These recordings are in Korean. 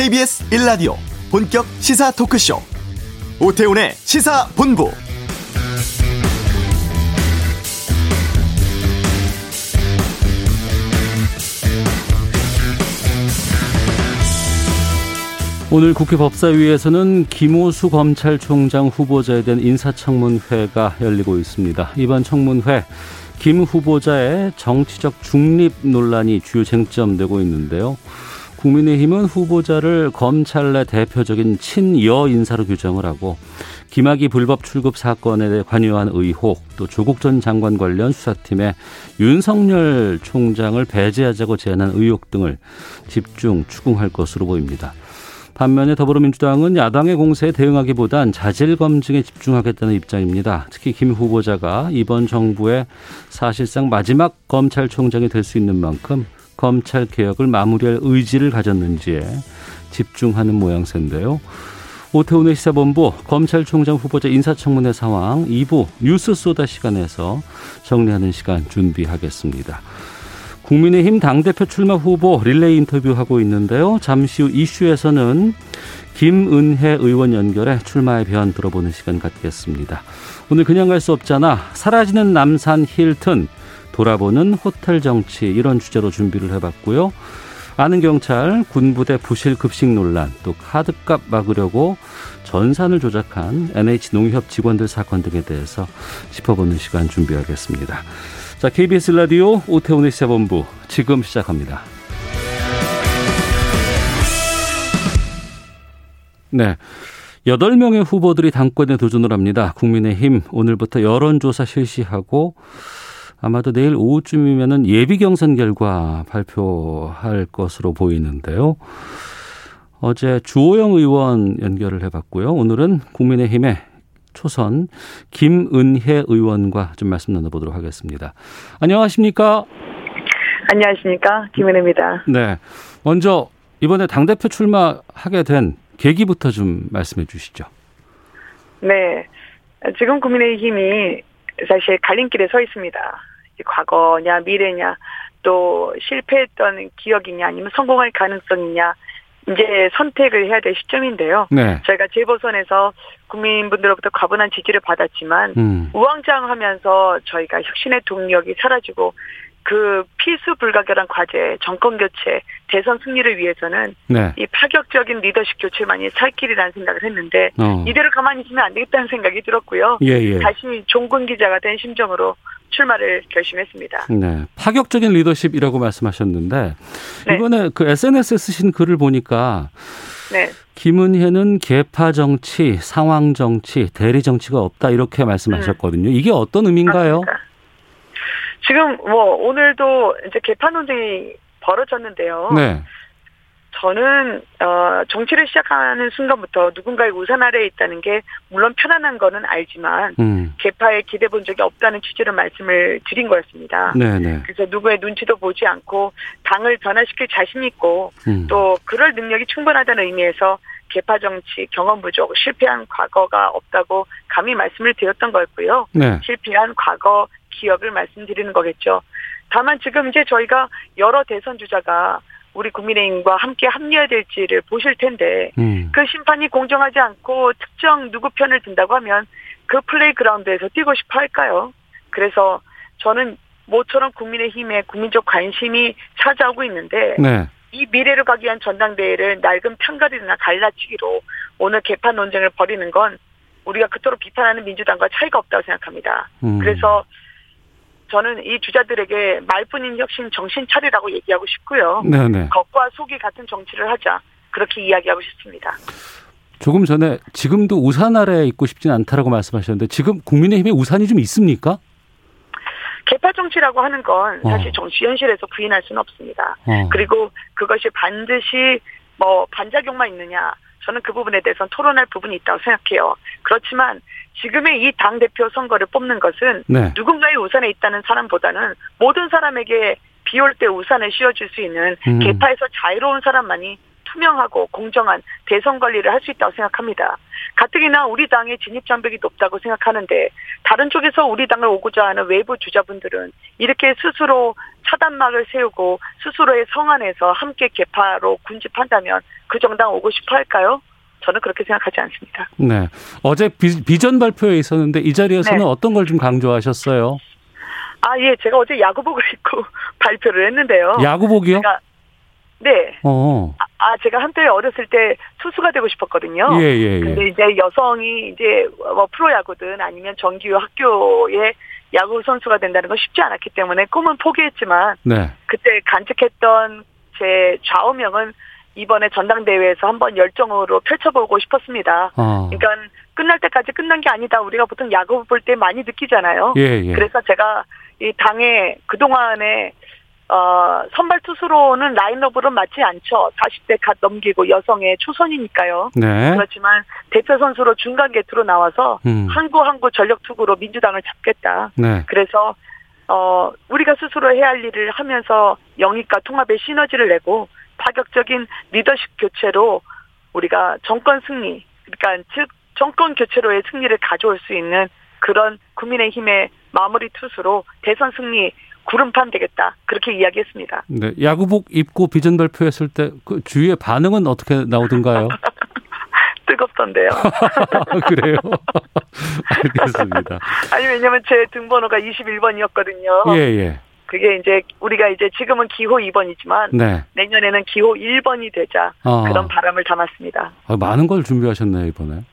KBS 1라디오 본격 시사 토크쇼 오태훈의 시사본부 오늘 국회 법사위에서는 김호수 검찰총장 후보자에 대한 인사청문회가 열리고 있습니다. 이번 청문회 김 후보자의 정치적 중립 논란이 주요 쟁점되고 있는데요. 국민의힘은 후보자를 검찰 내 대표적인 친여 인사로 규정을 하고 김학의 불법 출급 사건에 관여한 의혹, 또 조국 전 장관 관련 수사팀에 윤석열 총장을 배제하자고 제안한 의혹 등을 집중 추궁할 것으로 보입니다. 반면에 더불어민주당은 야당의 공세에 대응하기보단 자질 검증에 집중하겠다는 입장입니다. 특히 김 후보자가 이번 정부의 사실상 마지막 검찰총장이 될 수 있는 만큼 검찰 개혁을 마무리할 의지를 가졌는지에 집중하는 모양새인데요. 오태훈의 시사본부 검찰총장 후보자 인사청문회 상황 2부 뉴스 소다 시간에서 정리하는 시간 준비하겠습니다. 국민의힘 당대표 출마 후보 릴레이 인터뷰하고 있는데요. 잠시 후 이슈에서는 김은혜 의원 연결해 출마의 변 들어보는 시간 갖겠습니다. 오늘 그냥 갈 수 없잖아. 사라지는 남산 힐튼 돌아보는 호텔 정치 이런 주제로 준비를 해봤고요. 아는 경찰 군부대 부실 급식 논란 또 카드값 막으려고 전산을 조작한 NH 농협 직원들 사건 등에 대해서 짚어보는 시간 준비하겠습니다. 자, KBS 라디오 오태훈의 시사본부 지금 시작합니다. 네. 여덟 명의 후보들이 당권에 도전을 합니다. 국민의힘 오늘부터 여론조사 실시하고 아마도 내일 오후쯤이면은 예비 경선 결과 발표할 것으로 보이는데요. 어제 주호영 의원 연결을 해봤고요. 오늘은 국민의힘의 초선 김은혜 의원과 좀 말씀 나눠보도록 하겠습니다. 안녕하십니까? 안녕하십니까? 김은혜입니다. 네. 먼저 이번에 당대표 출마하게 된 계기부터 좀 말씀해 주시죠. 네. 지금 국민의힘이 사실 갈림길에 서 있습니다. 과거냐, 미래냐, 또 실패했던 기억이냐, 아니면 성공할 가능성이냐, 이제 선택을 해야 될 시점인데요. 네. 저희가 재보선에서 국민분들로부터 과분한 지지를 받았지만 음. 우왕좌왕하면서 저희가 혁신의 동력이 사라지고 그 필수 불가결한 과제, 정권 교체, 대선 승리를 위해서는 네. 이 파격적인 리더십 교체만이 살 길이라는 생각을 했는데 어. 이대로 가만히 있으면 안 되겠다는 생각이 들었고요. 예, 예. 다시 종군 기자가 된 심정으로 출마를 결심했습니다. 네, 파격적인 리더십이라고 말씀하셨는데 네. 이번에 그 SNS에 쓰신 글을 보니까 네. 김은혜는 개파 정치, 상황 정치, 대리 정치가 없다 이렇게 말씀하셨거든요. 음. 이게 어떤 의미인가요? 맞습니다. 지금 뭐 오늘도 이제 개파 논쟁이 벌어졌는데요. 네. 저는 어 정치를 시작하는 순간부터 누군가의 우산 아래에 있다는 게 물론 편안한 거는 알지만 음. 개파에 기대 본 적이 없다는 취지로 말씀을 드린 거였습니다. 네네. 네. 그래서 누구의 눈치도 보지 않고 당을 변화시킬 자신 있고 음. 또 그럴 능력이 충분하다는 의미에서 개파 정치 경험 부족 실패한 과거가 없다고 감히 말씀을 드렸던 거였고요. 네. 실패한 과거 기억을 말씀드리는 거겠죠. 다만 지금 이제 저희가 여러 대선 주자가 우리 국민의힘과 함께 합류해야될지를 보실 텐데 음. 그 심판이 공정하지 않고 특정 누구 편을 든다고 하면 그 플레이그라운드에서 뛰고 싶어 할까요? 그래서 저는 모처럼 국민의힘에 국민적 관심이 찾아오고 있는데 네. 이 미래를 가기 위한 전당대회를 낡은 편가리나 갈라치기로 오늘 개판 논쟁을 벌이는 건 우리가 그토록 비판하는 민주당과 차이가 없다고 생각합니다. 음. 그래서 저는 이 주자들에게 말뿐인 혁신 정신 차리라고 얘기하고 싶고요. 네네. 겉과 속이 같은 정치를 하자 그렇게 이야기하고 싶습니다. 조금 전에 지금도 우산 아래 있고 싶지는 않다라고 말씀하셨는데 지금 국민의힘에 우산이 좀 있습니까? 개파 정치라고 하는 건 사실 어. 정치 현실에서 부인할 수는 없습니다. 어. 그리고 그것이 반드시 뭐 반작용만 있느냐 저는 그 부분에 대해서는 토론할 부분이 있다고 생각해요. 그렇지만 지금의 이 당 대표 선거를 뽑는 것은 네. 누군가의 우산에 있다는 사람보다는 모든 사람에게 비올 때 우산을 씌워줄 수 있는 음. 개파에서 자유로운 사람만이 투명하고 공정한 대선 관리를 할 수 있다고 생각합니다. 가뜩이나 우리 당의 진입 장벽이 높다고 생각하는데 다른 쪽에서 우리 당을 오고자 하는 외부 주자분들은 이렇게 스스로 차단막을 세우고 스스로의 성안에서 함께 개파로 군집한다면 그 정당 오고 싶어 할까요? 저는 그렇게 생각하지 않습니다. 네. 어제 비, 전 발표에 있었는데 이 자리에서는 네. 어떤 걸 좀 강조하셨어요? 아, 예. 제가 어제 야구복을 입고 발표를 했는데요. 야구복이요? 제가, 네. 어. 아, 아, 제가 한때 어렸을 때 투수가 되고 싶었거든요. 예, 예, 예. 근데 이제 여성이 이제 뭐 프로야구든 아니면 정규 학교에 야구 선수가 된다는 건 쉽지 않았기 때문에 꿈은 포기했지만 네. 그때 간직했던 제 좌우명은 이번에 전당대회에서 한번 열정으로 펼쳐보고 싶었습니다. 어. 그러니까 끝날 때까지 끝난 게 아니다. 우리가 보통 야구 볼 때 많이 느끼잖아요. 예, 예. 그래서 제가 이 당에 그동안에 어, 선발 투수로는 라인업으로 맞지 않죠. 40대 갓 넘기고 여성의 초선이니까요. 네. 그렇지만 대표 선수로 중간 게트로 나와서 음. 한구 한구 전력 투구로 민주당을 잡겠다. 네. 그래서 어, 우리가 스스로 해야 할 일을 하면서 영입과 통합의 시너지를 내고 파격적인 리더십 교체로 우리가 정권 승리, 그러니까 즉 정권 교체로의 승리를 가져올 수 있는 그런 국민의힘의 마무리 투수로 대선 승리 구름판 되겠다 그렇게 이야기했습니다. 네, 야구복 입고 비전 발표했을 때 그 주위의 반응은 어떻게 나오던가요? 뜨겁던데요. 그래요? 알겠습니다. 아니 왜냐면 제 등번호가 21번이었거든요. 예, 예. 그게 이제 우리가 이제 지금은 기호 2번이지만 네. 내년에는 기호 1번이 되자 아. 그런 바람을 담았습니다. 아, 많은 걸 준비하셨네요 이번에.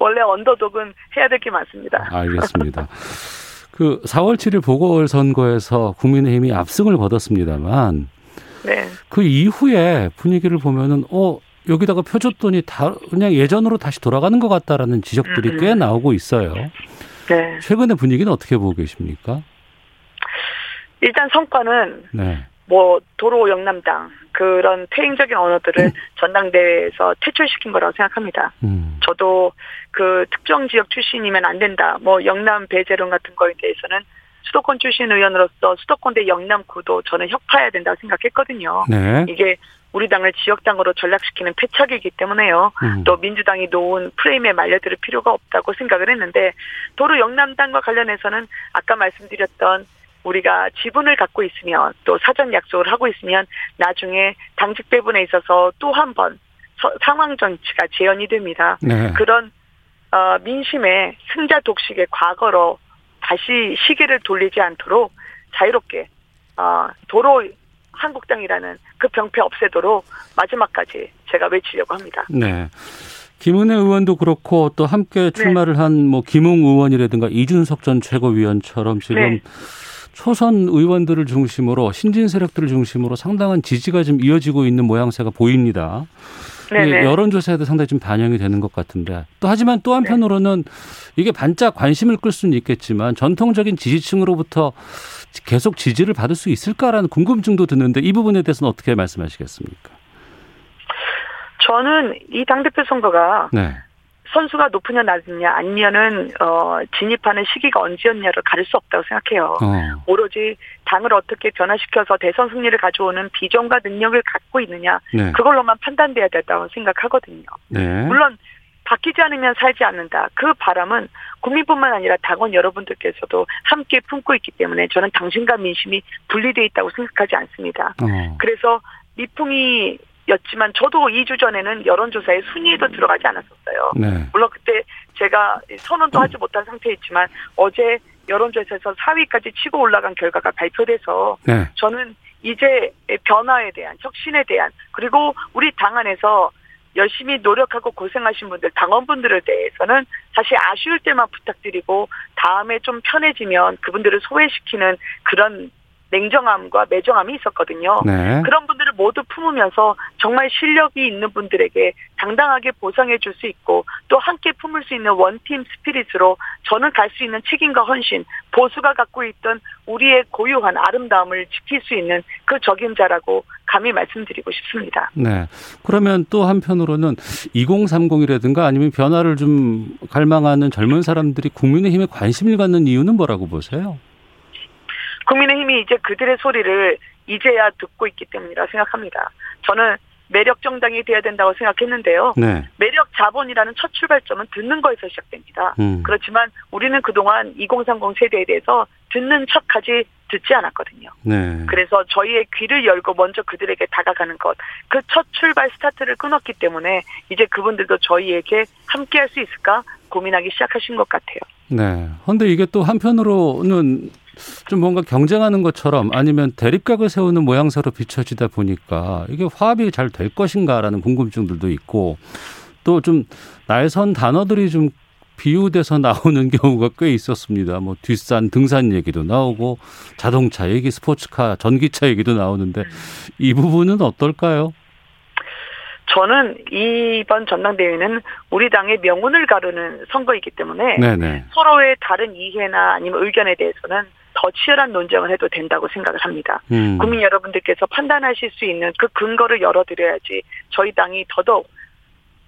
원래 언더독은 해야 될 게 많습니다. 알겠습니다. 그 4월 7일 보궐선거에서 국민의힘이 압승을 거뒀습니다만 네. 그 이후에 분위기를 보면은 어 여기다가 펴줬더니 다 그냥 예전으로 다시 돌아가는 것 같다라는 지적들이 음. 꽤 나오고 있어요. 네. 최근의 분위기는 어떻게 보고 계십니까? 일단 성과는 네. 뭐 도로 영남당 그런 퇴행적인 언어들을 음. 전당대회에서 퇴출시킨 거라고 생각합니다. 음. 저도 그 특정 지역 출신이면 안 된다. 뭐 영남 배제론 같은 거에 대해서는 수도권 출신 의원으로서 수도권 대 영남 구도 저는 혁파해야 된다고 생각했거든요. 네. 이게 우리 당을 지역당으로 전락시키는 패착이기 때문에요. 음. 또 민주당이 놓은 프레임에 말려들 필요가 없다고 생각을 했는데 도로 영남당과 관련해서는 아까 말씀드렸던 우리가 지분을 갖고 있으면 또 사전 약속을 하고 있으면 나중에 당직 배분에 있어서 또 한 번 상황 정치가 재현이 됩니다. 네. 그런 어, 민심의 승자 독식의 과거로 다시 시계를 돌리지 않도록 자유롭게 어, 도로 한국당이라는 그 병폐 없애도록 마지막까지 제가 외치려고 합니다. 네. 김은혜 의원도 그렇고 또 함께 출마를 네. 한뭐 김웅 의원이라든가 이준석 전 최고위원처럼 지금 네. 초선 의원들을 중심으로 신진 세력들을 중심으로 상당한 지지가 좀 이어지고 있는 모양새가 보입니다. 여론조사에도 상당히 좀 반영이 되는 것 같은데 또 하지만 또 한편으로는 이게 반짝 관심을 끌 수는 있겠지만 전통적인 지지층으로부터 계속 지지를 받을 수 있을까라는 궁금증도 드는데 이 부분에 대해서는 어떻게 말씀하시겠습니까? 저는 이 당대표 선거가 네. 선수가 높으냐 낮으냐 아니면은 어 진입하는 시기가 언제였냐를 가릴 수 없다고 생각해요. 어. 오로지 당을 어떻게 변화시켜서 대선 승리를 가져오는 비전과 능력을 갖고 있느냐 네. 그걸로만 판단돼야 된다고 생각하거든요. 네. 물론 바뀌지 않으면 살지 않는다. 그 바람은 국민뿐만 아니라 당원 여러분들께서도 함께 품고 있기 때문에 저는 당신과 민심이 분리돼 있다고 생각하지 않습니다. 어. 그래서 미풍이 였지만 저도 2주 전에는 여론조사에 순위에도 들어가지 않았었어요. 네. 물론 그때 제가 선언도 하지 못한 상태였지만 어제 여론조사에서 4위까지 치고 올라간 결과가 발표돼서 네. 저는 이제 변화에 대한 혁신에 대한 그리고 우리 당 안에서 열심히 노력하고 고생하신 분들 당원분들에 대해서는 사실 아쉬울 때만 부탁드리고 다음에 좀 편해지면 그분들을 소외시키는 그런 냉정함과 매정함이 있었거든요. 네. 그런 분들을 모두 품으면서 정말 실력이 있는 분들에게 당당하게 보상해 줄 수 있고 또 함께 품을 수 있는 원팀 스피릿으로 저는 갈 수 있는 책임과 헌신, 보수가 갖고 있던 우리의 고유한 아름다움을 지킬 수 있는 그 적임자라고 감히 말씀드리고 싶습니다. 네. 그러면 또 한편으로는 2030이라든가 아니면 변화를 좀 갈망하는 젊은 사람들이 국민의힘에 관심을 갖는 이유는 뭐라고 보세요? 국민의힘이 이제 그들의 소리를 이제야 듣고 있기 때문이라 생각합니다. 저는 매력 정당이 돼야 된다고 생각했는데요. 네. 매력 자본이라는 첫 출발점은 듣는 거에서 시작됩니다. 음. 그렇지만 우리는 그동안 2030 세대에 대해서 듣는 척하지 듣지 않았거든요. 네. 그래서 저희의 귀를 열고 먼저 그들에게 다가가는 것, 그 첫 출발 스타트를 끊었기 때문에 이제 그분들도 저희에게 함께 할 수 있을까 고민하기 시작하신 것 같아요. 네. 그런데 이게 또 한편으로는 좀 뭔가 경쟁하는 것처럼 아니면 대립각을 세우는 모양새로 비춰지다 보니까 이게 화합이 잘 될 것인가라는 궁금증들도 있고 또 좀 날선 단어들이 좀 비유돼서 나오는 경우가 꽤 있었습니다. 뭐 뒷산 등산 얘기도 나오고 자동차 얘기, 스포츠카, 전기차 얘기도 나오는데 이 부분은 어떨까요? 저는 이번 전당대회는 우리 당의 명운을 가르는 선거이기 때문에 네네. 서로의 다른 이해나 아니면 의견에 대해서는 더 치열한 논쟁을 해도 된다고 생각을 합니다. 음. 국민 여러분들께서 판단하실 수 있는 그 근거를 열어드려야지 저희 당이 더더욱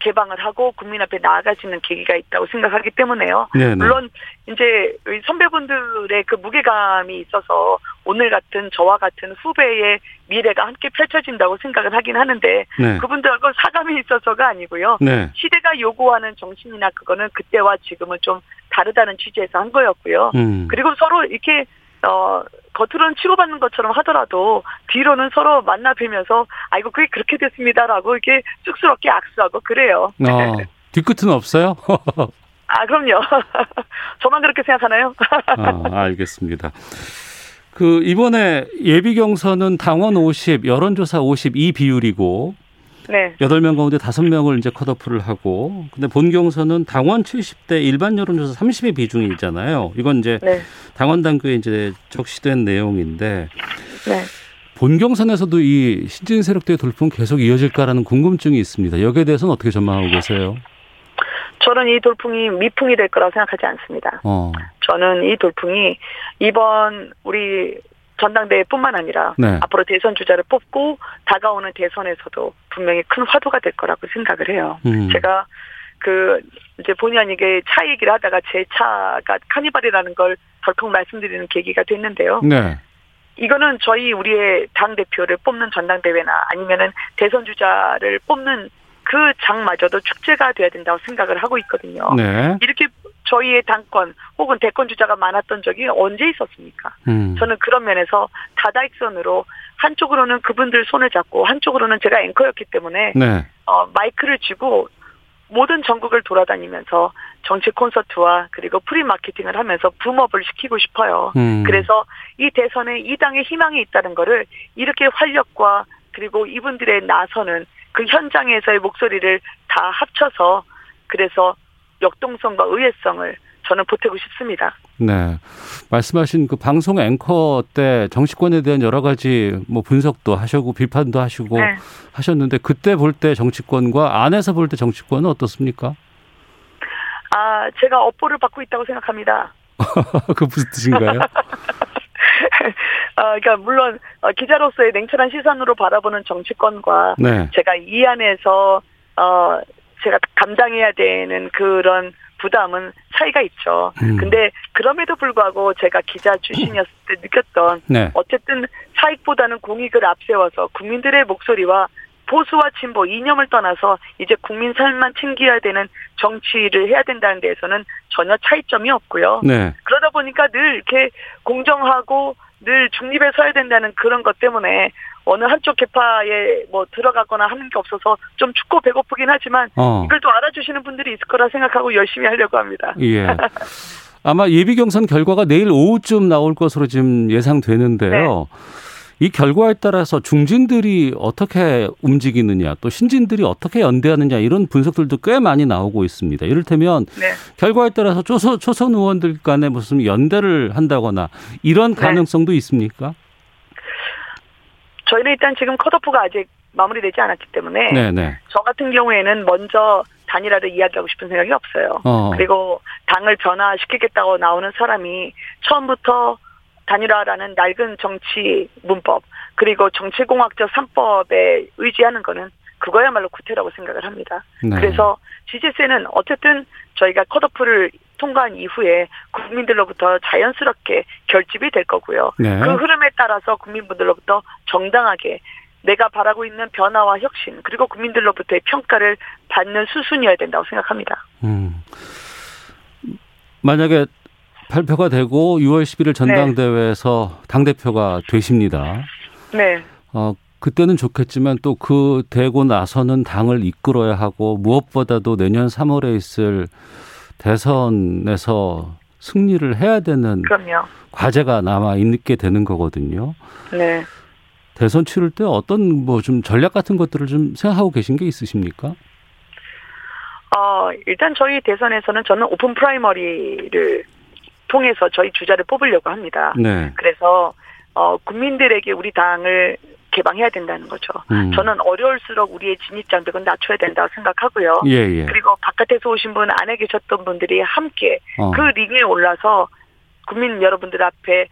개방을 하고 국민 앞에 있는 계기가 있다고 생각하기 때문에요. 네네. 물론 이제 선배분들의 그 무게감이 있어서 오늘 같은 저와 같은 후배의 미래가 함께 펼쳐진다고 생각을 하긴 하는데 네. 그분들하고 사감이 있어서가 아니고요. 네. 시대가 요구하는 정신이나 그거는 그때와 지금은 좀 다르다는 취지에서 한 거였고요. 음. 그리고 서로 이렇게 어, 겉으로는 치고받는 것처럼 하더라도 뒤로는 서로 만나 뵈면서 아이고 그게 그렇게 됐습니다라고 이렇게 쑥스럽게 악수하고 그래요. 어, 뒤끝은 없어요? 아 그럼요. 저만 그렇게 생각하나요? 아, 알겠습니다. 그 이번에 예비 경선은 당원 50, 여론조사 52 비율이고 네. 8명 가운데 5명을 이제 컷오프를 하고 근데 본 경선은 당원 70대 일반 여론조사 30의 비중이 있잖아요. 이건 이제 네. 당원 당규에 이제 적시된 내용인데 네. 본 경선에서도 이 신진 세력들의 돌풍 계속 이어질까라는 궁금증이 있습니다. 여기에 대해서는 어떻게 전망하고 계세요? 저는 이 돌풍이 미풍이 될 거라고 생각하지 않습니다. 어. 저는 이 돌풍이 이번 우리 전당대회뿐만 아니라 네. 앞으로 대선 주자를 뽑고 다가오는 대선에서도 분명히 큰 화두가 될 거라고 생각을 해요. 음. 제가 그 이제 본의 아니게 차 얘기를 하다가 제 차가 카니발이라는 걸 덜컥 말씀드리는 계기가 됐는데요. 네. 이거는 저희 우리의 당 대표를 뽑는 전당대회나 아니면은 대선 주자를 뽑는 그 장마저도 축제가 돼야 된다고 생각을 하고 있거든요. 네. 이렇게 저희의 당권 혹은 대권 주자가 많았던 적이 언제 있었습니까? 음. 저는 그런 면에서 다다익선으로 한쪽으로는 그분들 손을 잡고 한쪽으로는 제가 앵커였기 때문에 네. 어, 마이크를 쥐고 모든 전국을 돌아다니면서 정치 콘서트와 그리고 free 마케팅을 하면서 boom up을 시키고 싶어요. 음. 그래서 이 대선에 이 당의 희망이 있다는 거를 이렇게 활력과 그리고 이분들의 나서는 그 현장에서의 목소리를 다 합쳐서 그래서 역동성과 의외성을 저는 보태고 싶습니다. 네. 말씀하신 그 방송 앵커 때 정치권에 대한 여러 가지 뭐 분석도 하시고 비판도 하시고 네. 하셨는데 그때 볼 때 정치권과 안에서 볼 때 정치권은 어떻습니까? 아, 제가 업보를 받고 있다고 생각합니다. 그 무슨 뜻인가요? 어, 그러니까 물론 어, 기자로서의 냉철한 시선으로 바라보는 정치권과 네. 제가 이 안에서 어 제가 감당해야 되는 그런 부담은 차이가 있죠. 음. 근데 그럼에도 불구하고 제가 기자 출신이었을 때 느꼈던 네. 어쨌든 사익보다는 공익을 앞세워서 국민들의 목소리와 보수와 진보 이념을 떠나서 이제 국민 삶만 챙겨야 되는 정치를 해야 된다는 데에서는 전혀 차이점이 없고요. 네. 그러다 보니까 늘 이렇게 공정하고 늘 중립에 서야 된다는 그런 것 때문에 어느 한쪽 개파에 뭐 들어가거나 하는 게 없어서 좀 춥고 배고프긴 하지만 어. 이걸 또 알아주시는 분들이 있을 거라 생각하고 열심히 하려고 합니다. 예. 아마 예비 경선 결과가 내일 오후쯤 나올 것으로 지금 예상되는데요. 네. 이 결과에 따라서 중진들이 어떻게 움직이느냐 또 신진들이 어떻게 연대하느냐 이런 분석들도 꽤 많이 나오고 있습니다. 이를테면 네. 결과에 따라서 초선, 초선 의원들 간에 무슨 연대를 한다거나 이런 네. 가능성도 네. 있습니까? 저희는 일단 지금 컷오프가 아직 마무리되지 않았기 때문에 네네. 네. 저 같은 경우에는 먼저 단일화를 이야기하고 싶은 생각이 없어요. 어. 그리고 당을 변화시키겠다고 나오는 사람이 처음부터 단일화라는 낡은 정치 문법 그리고 정치공학적 3법에 의지하는 거는 그거야말로 구태라고 생각을 합니다. 네. 그래서 지지세는 어쨌든 저희가 컷오프를 통과한 이후에 국민들로부터 자연스럽게 결집이 될 거고요. 네. 그 흐름에 따라서 국민분들로부터 정당하게 내가 바라고 있는 변화와 혁신 그리고 국민들로부터의 평가를 받는 수순이어야 된다고 생각합니다. 음. 만약에 발표가 되고 6월 11일 전당대회에서 네. 당 대표가 되십니다. 네. 어 그때는 좋겠지만 또 그 되고 나서는 당을 이끌어야 하고 무엇보다도 내년 3월에 있을 대선에서 승리를 해야 되는 그럼요. 과제가 남아 있게 되는 거거든요. 네. 대선 치를 때 어떤 뭐 좀 전략 같은 것들을 좀 생각하고 계신 게 있으십니까? 어, 일단 저희 대선에서는 저는 오픈 프라이머리를 통해서 저희 주자를 뽑으려고 합니다. 네. 그래서 어, 국민들에게 우리 당을 개방해야 된다는 거죠. 음. 저는 어려울수록 우리의 진입 장벽은 낮춰야 된다고 생각하고요. 예, 예. 그리고 바깥에서 오신 분 안에 계셨던 분들이 함께 어. 그 링에 올라서 국민 여러분들 앞에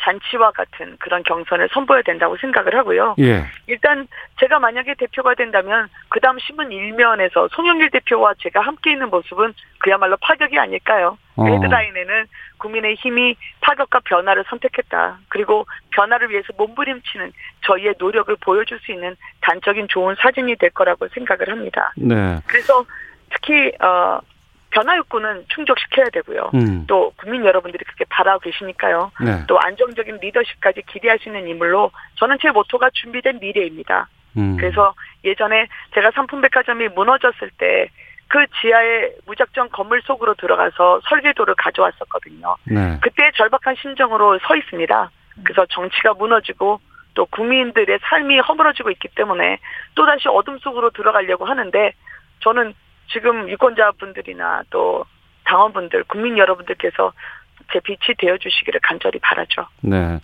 잔치와 같은 그런 경선을 선보여야 된다고 생각을 하고요. 예. 일단 제가 만약에 대표가 된다면 그 다음 신문 일면에서 송영길 대표와 제가 함께 있는 모습은 그야말로 파격이 아닐까요? 어. 헤드라인에는 국민의 힘이 파격과 변화를 선택했다. 그리고 변화를 위해서 몸부림치는 저희의 노력을 보여줄 수 있는 단적인 좋은 사진이 될 거라고 생각을 합니다. 네. 그래서 특히 어 변화 욕구는 충족시켜야 되고요. 음. 또 국민 여러분들이 그렇게 바라고 계시니까요. 네. 또 안정적인 리더십까지 기대할 수 있는 인물로 저는 제 모토가 준비된 미래입니다. 음. 그래서 예전에 제가 상품백화점이 무너졌을 때 그 지하에 무작정 건물 속으로 들어가서 설계도를 가져왔었거든요. 네. 그때 절박한 심정으로 서 있습니다. 그래서 정치가 무너지고 또 국민들의 삶이 허물어지고 있기 때문에 또다시 어둠 속으로 들어가려고 하는데 저는 지금 유권자분들이나 또 당원분들, 국민 여러분들께서 제 빛이 되어 주시기를 간절히 바라죠. 네.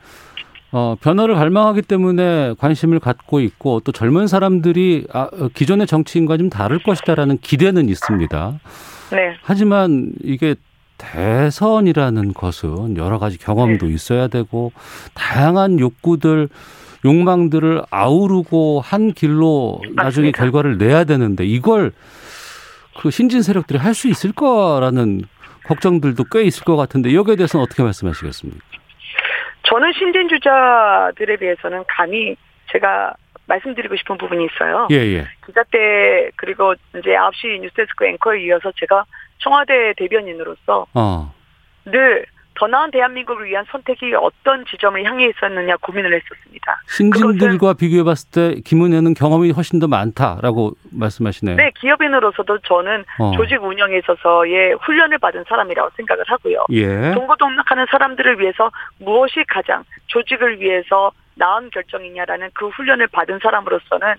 어, 변화를 갈망하기 때문에 관심을 갖고 있고 또 젊은 사람들이 아, 어, 기존의 정치인과 좀 다를 것이다라는 기대는 있습니다. 네. 하지만 이게 대선이라는 것은 여러 가지 경험도 네. 있어야 되고 다양한 욕구들 욕망들을 아우르고 한 길로 맞습니다. 나중에 결과를 내야 되는데 이걸 그 신진 세력들이 할 수 있을 거라는 걱정들도 꽤 있을 것 같은데 여기에 대해서는 어떻게 말씀하시겠습니까? 저는 신진 주자들에 비해서는 감히 제가 말씀드리고 싶은 부분이 있어요. 예, 예. 기자 때 그리고 이제 9시 뉴스데스크 앵커에 이어서 제가 청와대 대변인으로서 어. 늘 더 나은 대한민국을 위한 선택이 어떤 지점을 향해 있었느냐 고민을 했었습니다. 신진들과 비교해 봤을 때 김은혜는 경험이 훨씬 더 많다라고 말씀하시네요. 네, 기업인으로서도 저는 어. 조직 운영에 있어서의 훈련을 받은 사람이라고 생각을 하고요. 예. 동고동락하는 사람들을 위해서 무엇이 가장 조직을 위해서 나은 결정이냐라는 그 훈련을 받은 사람으로서는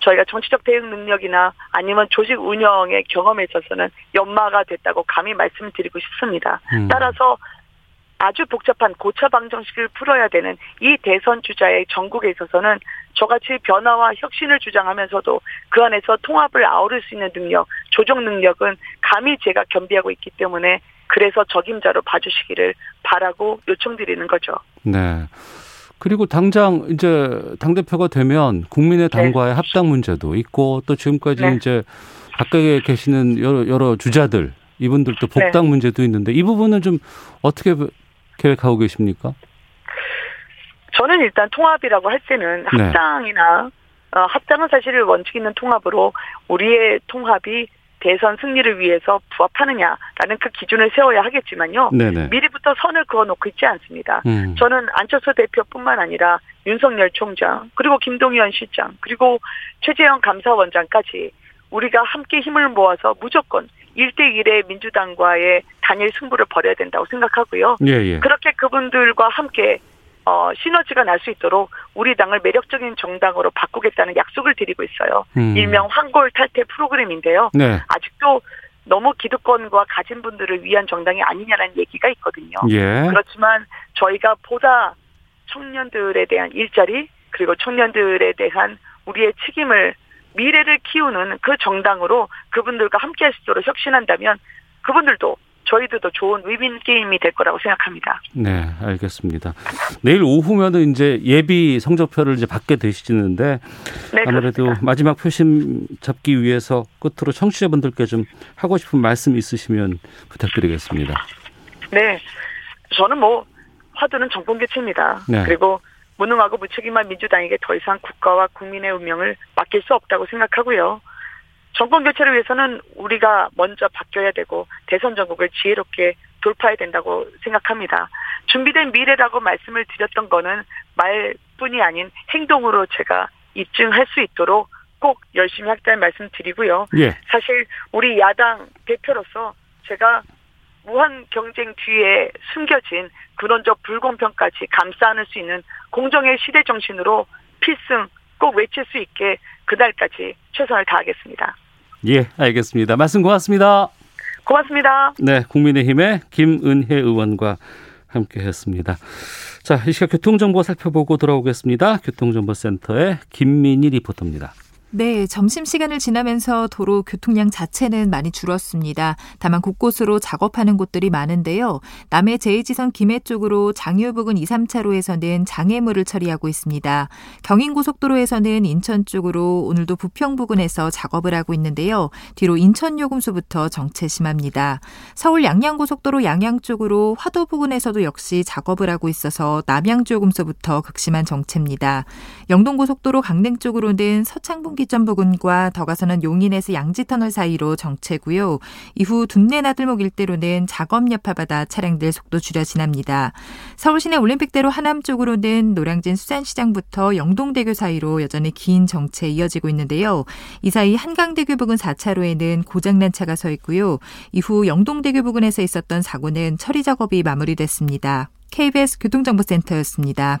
저희가 정치적 대응 능력이나 아니면 조직 운영의 경험에 있어서는 연마가 됐다고 감히 말씀드리고 싶습니다. 음. 따라서 아주 복잡한 고차 방정식을 풀어야 되는 이 대선 주자의 전국에 있어서는 저같이 변화와 혁신을 주장하면서도 그 안에서 통합을 아우를 수 있는 능력, 조정 능력은 감히 제가 겸비하고 있기 때문에 그래서 적임자로 봐주시기를 바라고 요청드리는 거죠. 네. 그리고 당장 이제 당 대표가 되면 국민의 네. 당과의 네. 합당 문제도 있고 또 지금까지 네. 이제 가까이에 계시는 여러 여러 주자들 이분들도 복당 네. 문제도 있는데 이 부분은 좀 어떻게 계획하고 계십니까? 저는 일단 통합이라고 할 때는 네. 합당이나 어, 합당은 사실 원칙 있는 통합으로 우리의 통합이 대선 승리를 위해서 부합하느냐라는 그 기준을 세워야 하겠지만요. 네네. 미리부터 선을 그어놓고 있지 않습니다. 음. 저는 안철수 대표뿐만 아니라 윤석열 총장 그리고 김동연 시장 그리고 최재형 감사원장까지 우리가 함께 힘을 모아서 무조건 1대1의 민주당과의 단일 승부를 벌여야 된다고 생각하고요. 예, 예. 그렇게 그분들과 함께 어, 시너지가 날 수 있도록 우리 당을 매력적인 정당으로 바꾸겠다는 약속을 드리고 있어요. 음. 일명 황골 탈퇴 프로그램인데요. 네. 아직도 너무 기득권과 가진 분들을 위한 정당이 아니냐라는 얘기가 있거든요. 예. 그렇지만 저희가 보다 청년들에 대한 일자리 그리고 청년들에 대한 우리의 책임을 미래를 키우는 그 정당으로 그분들과 함께 할 수 있도록 혁신한다면 그분들도 저희들도 좋은 위민 게임이 될 거라고 생각합니다. 네, 알겠습니다. 내일 오후면은 이제 예비 성적표를 이제 받게 되시는데 네, 아무래도 그렇습니다. 마지막 표심 잡기 위해서 끝으로 청취자분들께 좀 하고 싶은 말씀 있으시면 부탁드리겠습니다. 네, 저는 뭐 화두는 정권 교체입니다. 네. 그리고 무능하고 무책임한 민주당에게 더 이상 국가와 국민의 운명을 맡길 수 없다고 생각하고요. 정권 교체를 위해서는 우리가 먼저 바뀌어야 되고 대선 전국을 지혜롭게 돌파해야 된다고 생각합니다. 준비된 미래라고 말씀을 드렸던 거는 말뿐이 아닌 행동으로 제가 입증할 수 있도록 꼭 열심히 하겠다는 말씀 드리고요. 예. 사실 우리 야당 대표로서 제가 무한 경쟁 뒤에 숨겨진 근원적 불공평까지 감싸 안을 수 있는 공정의 시대 정신으로 필승 꼭 외칠 수 있게 그날까지 최선을 다하겠습니다. 예, 알겠습니다. 말씀 고맙습니다. 고맙습니다. 네, 국민의힘의 김은혜 의원과 함께 했습니다. 자, 이 시각 교통정보 살펴보고 돌아오겠습니다. 교통정보센터의 김민희 리포터입니다. 네, 점심시간을 지나면서 도로 교통량 자체는 많이 줄었습니다. 다만 곳곳으로 작업하는 곳들이 많은데요. 남해 제2지선 김해 쪽으로 장유 부근 2, 3차로에서는 장애물을 처리하고 있습니다. 경인고속도로에서는 인천 쪽으로 오늘도 부평 부근에서 작업을 하고 있는데요. 뒤로 인천 요금소부터 정체 심합니다. 서울 양양고속도로 양양 쪽으로 화도 부근에서도 역시 작업을 하고 있어서 남양조금소부터 극심한 정체입니다. 영동고속도로 강릉 쪽으로는 서창분기 분기점 부근과 더 가서는 용인에서 양지터널 사이로 정체고요. 이후 둔내 나들목 일대로는 작업 여파받아 차량들 속도 줄여 지납니다. 서울시내 올림픽대로 하남 쪽으로는 노량진 수산시장부터 영동대교 사이로 여전히 긴 정체 이어지고 있는데요. 이 사이 한강대교 부근 4차로에는 고장난 차가 서 있고요. 이후 영동대교 부근에서 있었던 사고는 처리 작업이 마무리됐습니다. KBS 교통정보센터였습니다.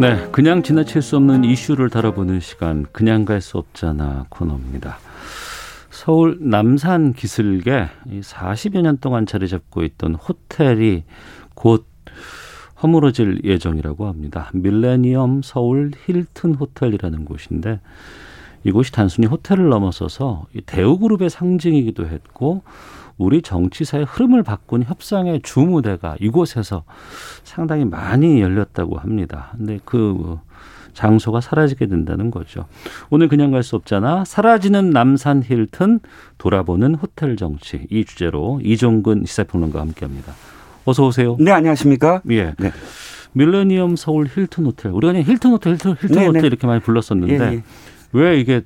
네, 그냥 지나칠 수 없는 이슈를 다뤄보는 시간, 그냥 갈 수 없잖아 코너입니다. 서울 남산 기슭에 40여 년 동안 자리 잡고 있던 호텔이 곧 허물어질 예정이라고 합니다. 밀레니엄 서울 힐튼 호텔이라는 곳인데 이곳이 단순히 호텔을 넘어서서 대우그룹의 상징이기도 했고 우리 정치사의 흐름을 바꾼 협상의 주무대가 이곳에서 상당히 많이 열렸다고 합니다. 근데 그 장소가 사라지게 된다는 거죠. 오늘 그냥 갈 수 없잖아. 사라지는 남산 힐튼 돌아보는 호텔 정치 이 주제로 이종근 시사평론가와 함께합니다. 어서 오세요. 네, 안녕하십니까? 예. 네. 밀레니엄 서울 힐튼 호텔. 우리가 그냥 힐튼 호텔, 힐튼, 힐튼 네, 호텔 네. 이렇게 많이 불렀었는데 예, 예. 왜 이게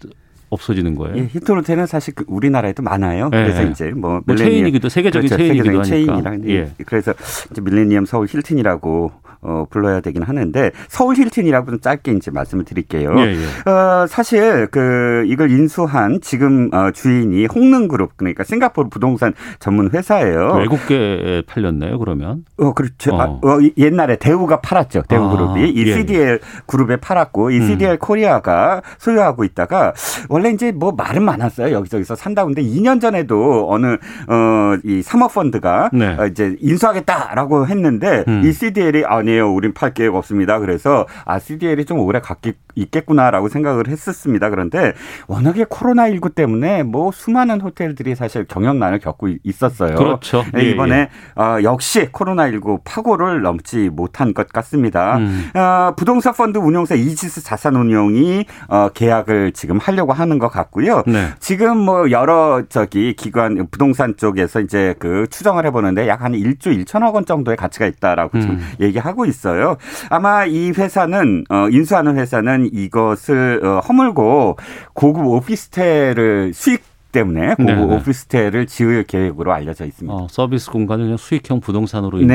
없어지는 거예요. 예, 히트로테는 사실 그 우리나라에도 많아요. 예. 그래서 이제 뭐, 뭐 체인이기도 세계적인 그렇죠. 체인이기도 세계적인 하니까. 체인이라 예. 그래서 이제 밀레니엄 서울 힐튼이라고 어, 불러야 되긴 하는데 서울 힐튼이라고 좀 짧게 이제 말씀을 드릴게요. 예, 예. 어, 사실 그 이걸 인수한 지금 어, 주인이 홍능그룹 그러니까 싱가포르 부동산 전문 회사예요. 외국계 팔렸나요? 그러면? 어 그렇죠. 어. 아, 어, 옛날에 대우가 팔았죠. 대우 그룹이 아, 이 예, CDL 그룹에 팔았고 이 CDL 음. 코리아가 소유하고 있다가 원래 이제 뭐 말은 많았어요. 여기저기서 산다고 근데 2년 전에도 어느 어이 사모펀드가 네. 어, 이제 인수하겠다라고 했는데 음. 이 CDL이 아니 아니에요. 우린 팔 계획 없습니다. 그래서 아 CDL이 좀 오래 갖기 있겠구나라고 생각을 했었습니다. 그런데 워낙에 코로나19 때문에 뭐 수많은 호텔들이 사실 경영난을 겪고 있었어요. 그렇죠. 네, 이번에 예, 예. 어, 역시 코로나19 파고를 넘지 못한 것 같습니다. 음. 어, 부동산 펀드 운용사 이지스 자산운용이 어, 계약을 지금 하려고 하는 것 같고요. 네. 지금 뭐 여러 저기 기관 부동산 쪽에서 이제 그 추정을 해보는데 약 한 1조 1천억 원 정도의 가치가 있다라고 음. 지금 얘기하고 있어요. 아마 이 회사는 어, 인수하는 회사는 이것을 어, 허물고 고급 오피스텔을 수익 때문에 고급 오피스텔을 지을 계획으로 알려져 있습니다. 어, 서비스 공간을 수익형 부동산으로 이제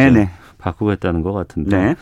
바꾸겠다는 것 같은데 네.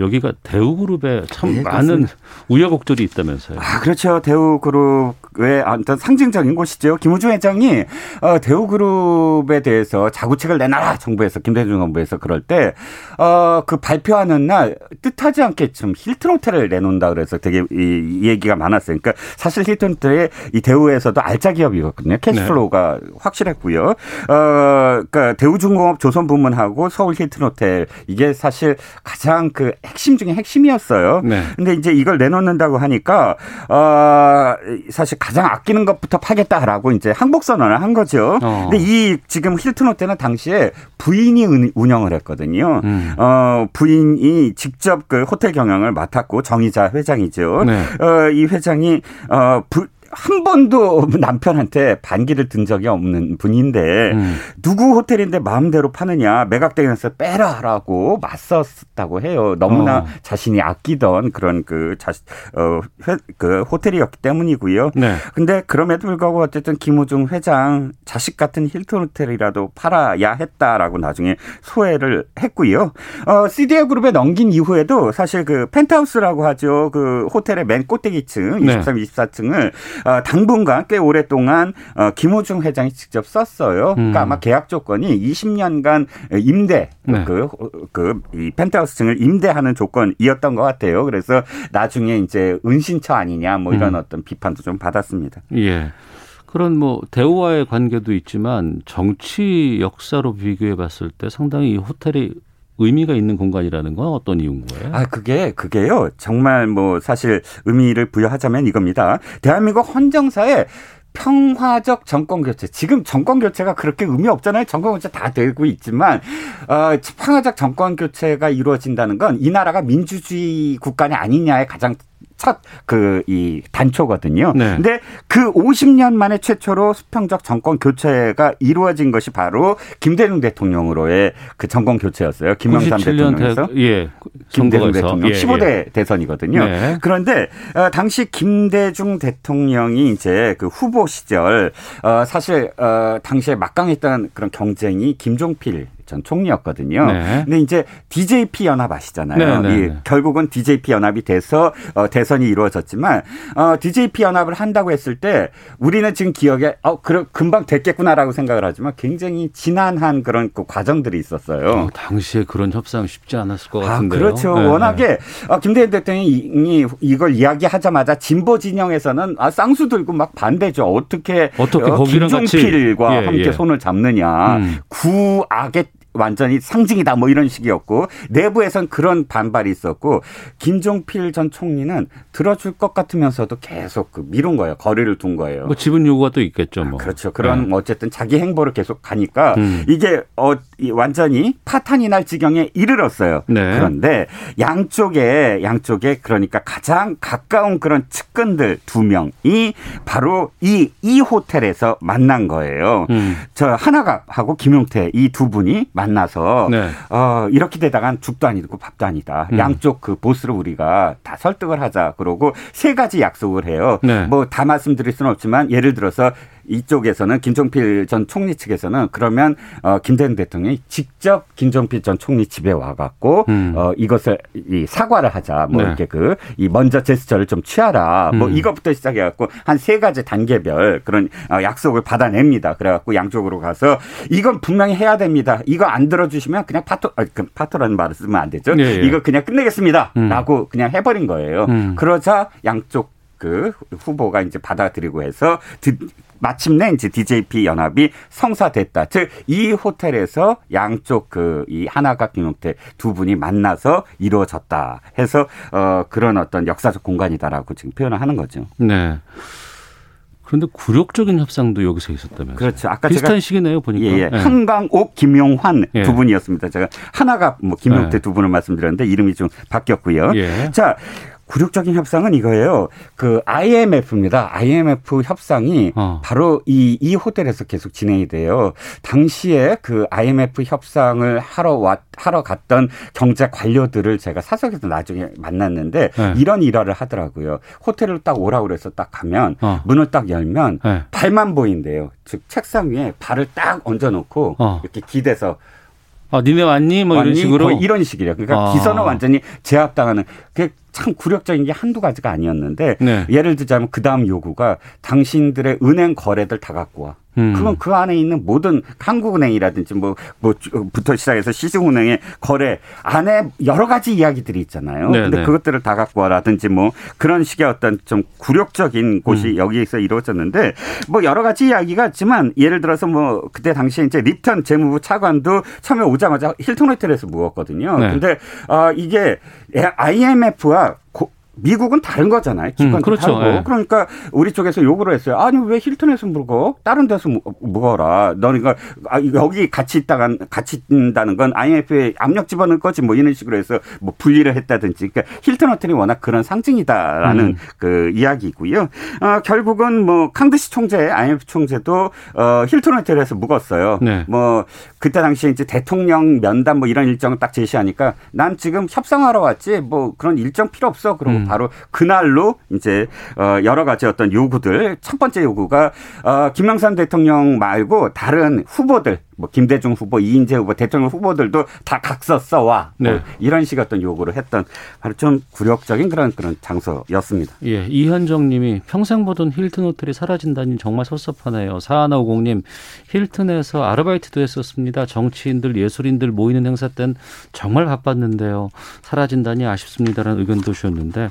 여기가 대우그룹에 참 네, 많은 우여곡절이 있다면서요. 아 그렇죠. 대우그룹의 어떤 상징적인 곳이죠. 김우중 회장이 어, 대우그룹에 대해서 자구책을 내놔라 정부에서 김대중 정부에서 그럴 때 어, 그 발표하는 날 뜻하지 않게 좀 힐튼 호텔을 내놓는다 그래서 되게 이, 이 얘기가 많았어요. 그러니까 사실 힐튼 호텔이 이 대우에서도 알짜 기업이거든요. cash flow가 네. 확실했고요. 어, 그러니까 대우중공업 조선부문하고 서울 힐튼 호텔 이게 사실 가장 그 핵심 중에 핵심이었어요. 네. 근데 이제 이걸 내놓는다고 하니까 어 사실 가장 아끼는 것부터 팔겠다라고 이제 항복 선언을 한 거죠. 어. 근데 이 지금 힐튼 호텔은 당시에 부인이 운영을 했거든요. 음. 어 부인이 직접 그 호텔 경영을 맡았고 정의자 회장이죠. 네. 어이 회장이 어 부, 한 번도 남편한테 반기를 든 적이 없는 분인데 음. 누구 호텔인데 마음대로 파느냐 매각되면서 빼라라고 맞섰다고 해요. 너무나 어. 자신이 아끼던 그런 그 자신 어그 호텔이었기 때문이고요. 네. 근데 그럼에도 불구하고 어쨌든 김우중 회장 자식 같은 힐튼 호텔이라도 팔아야 했다라고 나중에 소회를 했고요. 어 CDA 그룹에 넘긴 이후에도 사실 그 펜트하우스라고 하죠. 그 호텔의 맨 꼭대기층 23, 네. 24층을 어, 당분간 꽤 오랫동안 어, 김호중 회장이 직접 썼어요. 그러니까 음. 아마 계약 조건이 20년간 임대 네. 그, 그, 이 펜트하우스 층을 임대하는 조건이었던 것 같아요. 그래서 나중에 이제 은신처 아니냐 뭐 이런 음. 어떤 비판도 좀 받았습니다. 예. 그런 뭐 대우와의 관계도 있지만 정치 역사로 비교해 봤을 때 상당히 이 호텔이 의미가 있는 공간이라는 건 어떤 이유인 거예요? 아, 그게, 그게요. 정말 뭐 사실 의미를 부여하자면 이겁니다. 대한민국 헌정사에 평화적 정권 교체. 지금 정권 교체가 그렇게 의미 없잖아요. 정권 교체 다 되고 있지만 어, 평화적 정권 교체가 이루어진다는 건 이 나라가 민주주의 국가이 아니냐의 가장 첫 그 이 단초거든요. 네. 근데 그 50년 만에 최초로 수평적 정권 교체가 이루어진 것이 바로 김대중 대통령으로의 그 정권 교체였어요. 김영삼 대통령에서 대, 예. 김대중 대통령 예, 15대 예. 대선이거든요. 네. 그런데 어, 당시 김대중 대통령이 이제 그 후보 시절 어, 사실 어, 당시에 막강했던 그런 경쟁이 김종필 전 총리였거든요. 네. 근데 이제 DJP 연합 아시잖아요. 네, 네, 이, 네. 결국은 DJP 연합이 돼서 어, 대선이 이루어졌지만 어, DJP 연합을 한다고 했을 때 우리는 지금 기억에 어 그럼 금방 됐겠구나라고 생각을 하지만 굉장히 지난한 그런 그 과정들이 있었어요. 어, 당시에 그런 협상 쉽지 않았을 것 아, 같은데요. 아, 그렇죠. 네, 워낙에 어, 김대중 대통령이 이걸 이야기하자마자 진보 진영에서는 아, 쌍수 들고 막 반대죠. 어떻게 어떻게 어, 김종필과 예, 함께 예. 손을 잡느냐. 음. 구악의 완전히 상징이다 뭐 이런 식이었고 내부에선 그런 반발이 있었고 김종필 전 총리는 들어줄 것 같으면서도 계속 그 미룬 거예요. 거리를 둔 거예요. 뭐 지분 요구가 또 있겠죠. 뭐. 아, 그렇죠. 그런 네. 어쨌든 자기 행보를 계속 가니까 음. 이게 어 완전히 파탄이 날 지경에 이르렀어요. 네. 그런데 양쪽에 양쪽에 그러니까 가장 가까운 그런 측근들 두 명이 바로 이이 호텔에서 만난 거예요. 음. 저 하나가 하고 김용태 이 두 분이 만 나서 네. 어, 이렇게 되다간 죽도 아니고 밥도 아니다. 음. 양쪽 그 보스를 우리가 다 설득을 하자. 그러고 세 가지 약속을 해요. 네. 뭐다 말씀드릴 수는 없지만 예를 들어서 이쪽에서는 김종필 전 총리 측에서는 그러면 어 김대중 대통령이 직접 김종필 전 총리 집에 와갖고 음. 어 이것을 이 사과를 하자 뭐 네. 이렇게 그 이 먼저 제스처를 좀 취하라 뭐 음. 이것부터 시작해갖고 한 세 가지 단계별 그런 어 약속을 받아냅니다. 그래갖고 양쪽으로 가서 이건 분명히 해야 됩니다. 이거 안 들어주시면 그냥 파토 아, 그 파토라는 말을 쓰면 안 되죠. 네, 네. 이거 그냥 끝내겠습니다라고 음. 그냥 해버린 거예요. 음. 그러자 양쪽 그 후보가 이제 받아들이고 해서 마침내 이제 DJP 연합이 성사됐다. 즉 이 호텔에서 양쪽 그 이 하나가 김용태 두 분이 만나서 이루어졌다. 해서 어 그런 어떤 역사적 공간이다라고 지금 표현을 하는 거죠. 네. 그런데 굴욕적인 협상도 여기서 있었다면서요? 그렇죠. 아까 비슷한 제가 시기네요, 보니까. 예, 예. 네. 한강옥, 김용환 예. 두 분이었습니다. 제가 하나가 뭐 김용태 네. 두 분을 말씀드렸는데 이름이 좀 바뀌었고요. 예. 자, 굴욕적인 협상은 이거예요. 그 IMF입니다. IMF 협상이 어. 바로 이, 이 호텔에서 계속 진행이 돼요. 당시에 그 IMF 협상을 하러 왔, 하러 갔던 경제 관료들을 제가 사석에서 나중에 만났는데 네. 이런 일화를 하더라고요. 호텔을 딱 오라고 그래서 딱 가면 어. 문을 딱 열면 네. 발만 보인대요. 즉 책상 위에 발을 딱 얹어놓고 어. 이렇게 기대서 아, 니네 왔니? 뭐 이런 식으로 이런 식이래요. 그러니까 아. 기선을 완전히 제압당하는 그게 참 굴욕적인 게 한두 가지가 아니었는데 네. 예를 들자면 그 다음 요구가 당신들의 은행 거래들 다 갖고 와. 음. 그건 그 안에 있는 모든 한국은행이라든지 뭐, 뭐 부터 시작해서 시중은행의 거래 안에 여러 가지 이야기들이 있잖아요. 네, 근데 네. 그것들을 다 갖고 와라든지 뭐 그런 식의 어떤 좀 굴욕적인 곳이 음. 여기에서 이루어졌는데 뭐 여러 가지 이야기가 있지만 예를 들어서 뭐 그때 당시에 이제 립턴 재무부 차관도 처음에 오자마자 힐튼 호텔에서 묵었거든요. 네. 근데 어 이게 IMF와 미국은 다른 거잖아요. 기관도 음, 그렇죠. 다르고. 네. 그러니까 우리 쪽에서 요구를 했어요. 아니 왜 힐튼에서 묵어? 다른 데서 묵어라. 너니까 아, 여기 같이 있다가 같이 있다는 건 IMF에 압력 집어넣을 거지 뭐 이런 식으로 해서 뭐 분리를 했다든지. 그러니까 힐튼 호텔이 워낙 그런 상징이다라는 음. 그 이야기고요. 어, 결국은 뭐 캉드시 총재, IMF 총재도 어, 힐튼 호텔에서 묵었어요. 네. 뭐 그때 당시에 이제 대통령 면담 뭐 이런 일정을 딱 제시하니까 난 지금 협상하러 왔지 뭐 그런 일정 필요 없어. 그러고 음. 바로 그날로 이제 어 여러 가지 어떤 요구들 첫 번째 요구가 어 김영삼 대통령 말고 다른 후보들 뭐 김대중 후보, 이인재 후보, 대통령 후보들도 다 각서 써와 뭐 네. 뭐 이런 식의 어떤 요구를 했던 바로 좀 굴욕적인 그런 그런 장소였습니다. 예, 이현정님이 평생 보던 힐튼 호텔이 사라진다니 정말 섭섭하네요. 사하나오공님 힐튼에서 아르바이트도 했었습니다. 정치인들, 예술인들 모이는 행사 땐 정말 바빴는데요. 사라진다니 아쉽습니다라는 의견도 주셨는데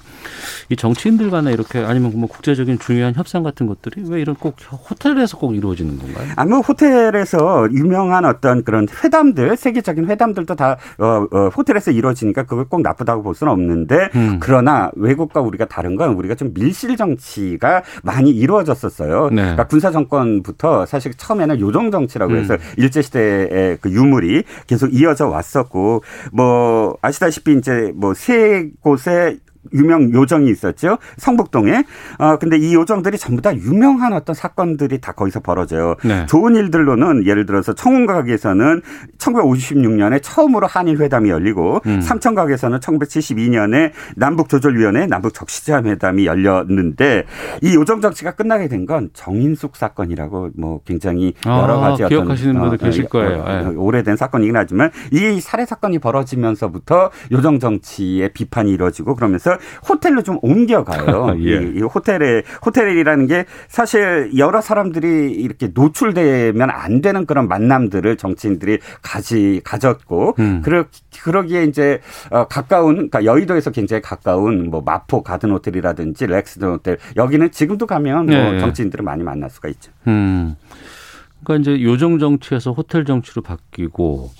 이 정치인들 간에 이렇게 아니면 뭐 국제적인 중요한 협상 같은 것들이 왜 이런 꼭 호텔에서 꼭 이루어지는 건가요? 아무 뭐 호텔에서 유명 유명한 어떤 그런 회담들, 세계적인 회담들도 다 어, 어, 호텔에서 이루어지니까 그걸 꼭 나쁘다고 볼 수는 없는데 음. 그러나 외국과 우리가 다른 건 우리가 좀 밀실 정치가 많이 이루어졌었어요. 네. 그러니까 군사 정권부터 사실 처음에는 요정 정치라고 해서 음. 일제 시대의 그 유물이 계속 이어져 왔었고 뭐 아시다시피 이제 뭐 세 곳의 유명 요정이 있었죠. 성북동에. 어, 근데 이 요정들이 전부 다 유명한 어떤 사건들이 다 거기서 벌어져요. 네. 좋은 일들로는 예를 들어서 청운각에서는 1956년에 처음으로 한일 회담이 열리고 음. 삼천각에서는 1972년에 남북조절위원회 남북적시자회담이 열렸는데 이 요정 정치가 끝나게 된 건 정인숙 사건이라고 뭐 굉장히 여러 아, 가지 어떤 기억하시는 분들 어, 계실 거예요. 어, 네. 오래된 사건이긴 하지만 이 살해 사건이 벌어지면서부터 요정 정치의 비판이 이루어지고 그러면서 호텔로 좀 옮겨가요. 예. 이, 이 호텔에 호텔이라는 게 사실 여러 사람들이 이렇게 노출되면 안 되는 그런 만남들을 정치인들이 가지 가졌고 음. 그러 그러기에 이제 어, 가까운 그러니까 여의도에서 굉장히 가까운 뭐 마포 가든 호텔이라든지 렉스든 호텔 여기는 지금도 가면 뭐 네. 정치인들을 많이 만날 수가 있죠. 음. 그러니까 이제 요정 정치에서 호텔 정치로 바뀌고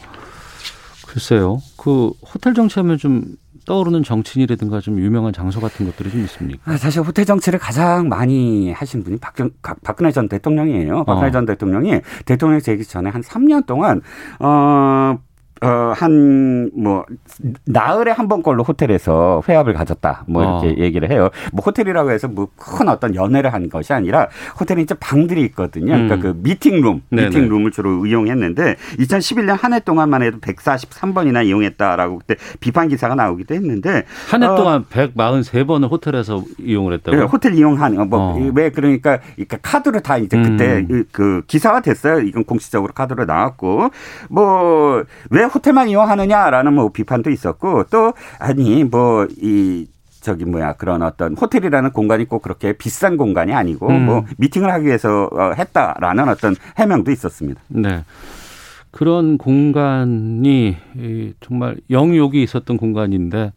글쎄요. 그 호텔 정치하면 좀 떠오르는 정치인이라든가 좀 유명한 장소 같은 것들이 좀 있습니까? 아, 사실 호텔 정치를 가장 많이 하신 분이 박, 박근혜 전 대통령이에요. 박근혜 어. 전 대통령이 대통령 되기 전에 한 3년 동안 어 어, 한, 뭐, 나흘에 한 번 걸로 호텔에서 회합을 가졌다. 뭐, 이렇게 어. 얘기를 해요. 뭐, 호텔이라고 해서 뭐, 큰 어떤 연애를 한 것이 아니라, 호텔에 이제 방들이 있거든요. 그러니까 음. 그 미팅룸, 미팅룸을 주로 이용했는데, 2011년 한 해 동안만 해도 143번이나 이용했다라고 그때 비판 기사가 나오기도 했는데. 한 해 동안 어, 143번을 호텔에서 이용을 했다고요? 네, 호텔 이용한, 뭐, 어. 왜 그러니까, 그러니까 카드로 다 이제 그때 음. 그 기사가 됐어요. 이건 공식적으로 카드로 나왔고, 뭐, 왜 호텔만 이용하느냐라는 뭐 비판도 있었고 또 아니 뭐 이 저기 뭐야 그런 어떤 호텔이라는 공간이 꼭 그렇게 비싼 공간이 아니고 음. 뭐 미팅을 하기 위해서 어, 했다라는 어떤 해명도 있었습니다. 네. 그런 공간이 정말 영욕이 있었던 공간인데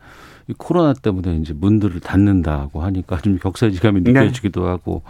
코로나 때문에 이제 문들을 닫는다고 하니까 좀 격세지감이 네. 느껴지기도 네. 하고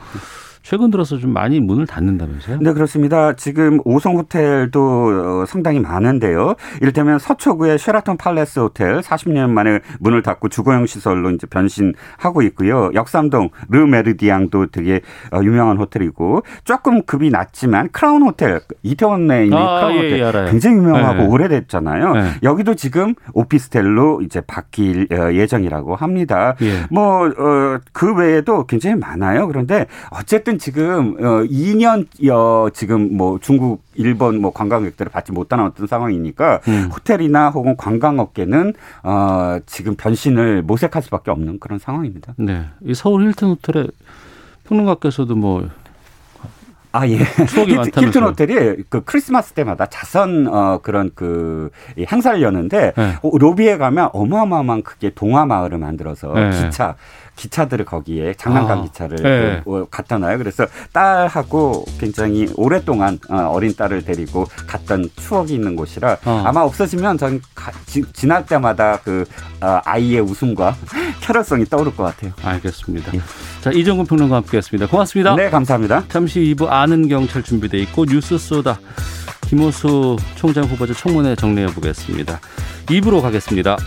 최근 들어서 좀 많이 문을 닫는다면서요? 네, 그렇습니다. 지금 오성 호텔도 어, 상당히 많은데요. 이를테면 서초구의 쉐라톤 팔레스 호텔 40년 만에 문을 닫고 주거용 시설로 이제 변신하고 있고요. 역삼동 르 메르디앙도 되게 어, 유명한 호텔이고 조금 급이 낮지만 크라운 호텔 이태원에 있는 아, 크라운 예, 호텔 예, 굉장히 유명하고 네. 오래됐잖아요. 네. 여기도 지금 오피스텔로 이제 바뀔 어, 예정이라고 합니다. 예. 뭐그 외에도 굉장히 많아요. 그런데 어쨌든 어쨌든 지금 어 2년 여 지금 뭐 중국 일본 뭐 관광객들을 받지 못하는 어떤 상황이니까 음. 호텔이나 혹은 관광업계는 어 지금 변신을 모색할 수밖에 없는 그런 상황입니다. 네. 이 서울 힐튼 호텔의 평론가께서도 뭐 아, 예. 추억이 많다. 힐튼 호텔이 그 크리스마스 때마다 자선 어 그런 그 행사를 여는데 네. 어, 로비에 가면 어마어마한 크게 동화 마을을 만들어서 네. 기차 기차들을 거기에 장난감 아, 기차를 네. 갖다 놔요. 그래서 딸하고 굉장히 오랫동안 어, 어린 딸을 데리고 갔던 추억이 있는 곳이라 어. 아마 없어지면 전 가, 지, 지날 때마다 그 어, 아이의 웃음과 캐럴성이 떠오를 것 같아요. 알겠습니다. 예. 자 이정근 평론가 함께했습니다. 고맙습니다. 네 감사합니다. 잠시 2부 아는 경찰 준비돼 있고 뉴스 쏘다 김호수 총장 후보자 청문회 정리해 보겠습니다. 2부로 가겠습니다.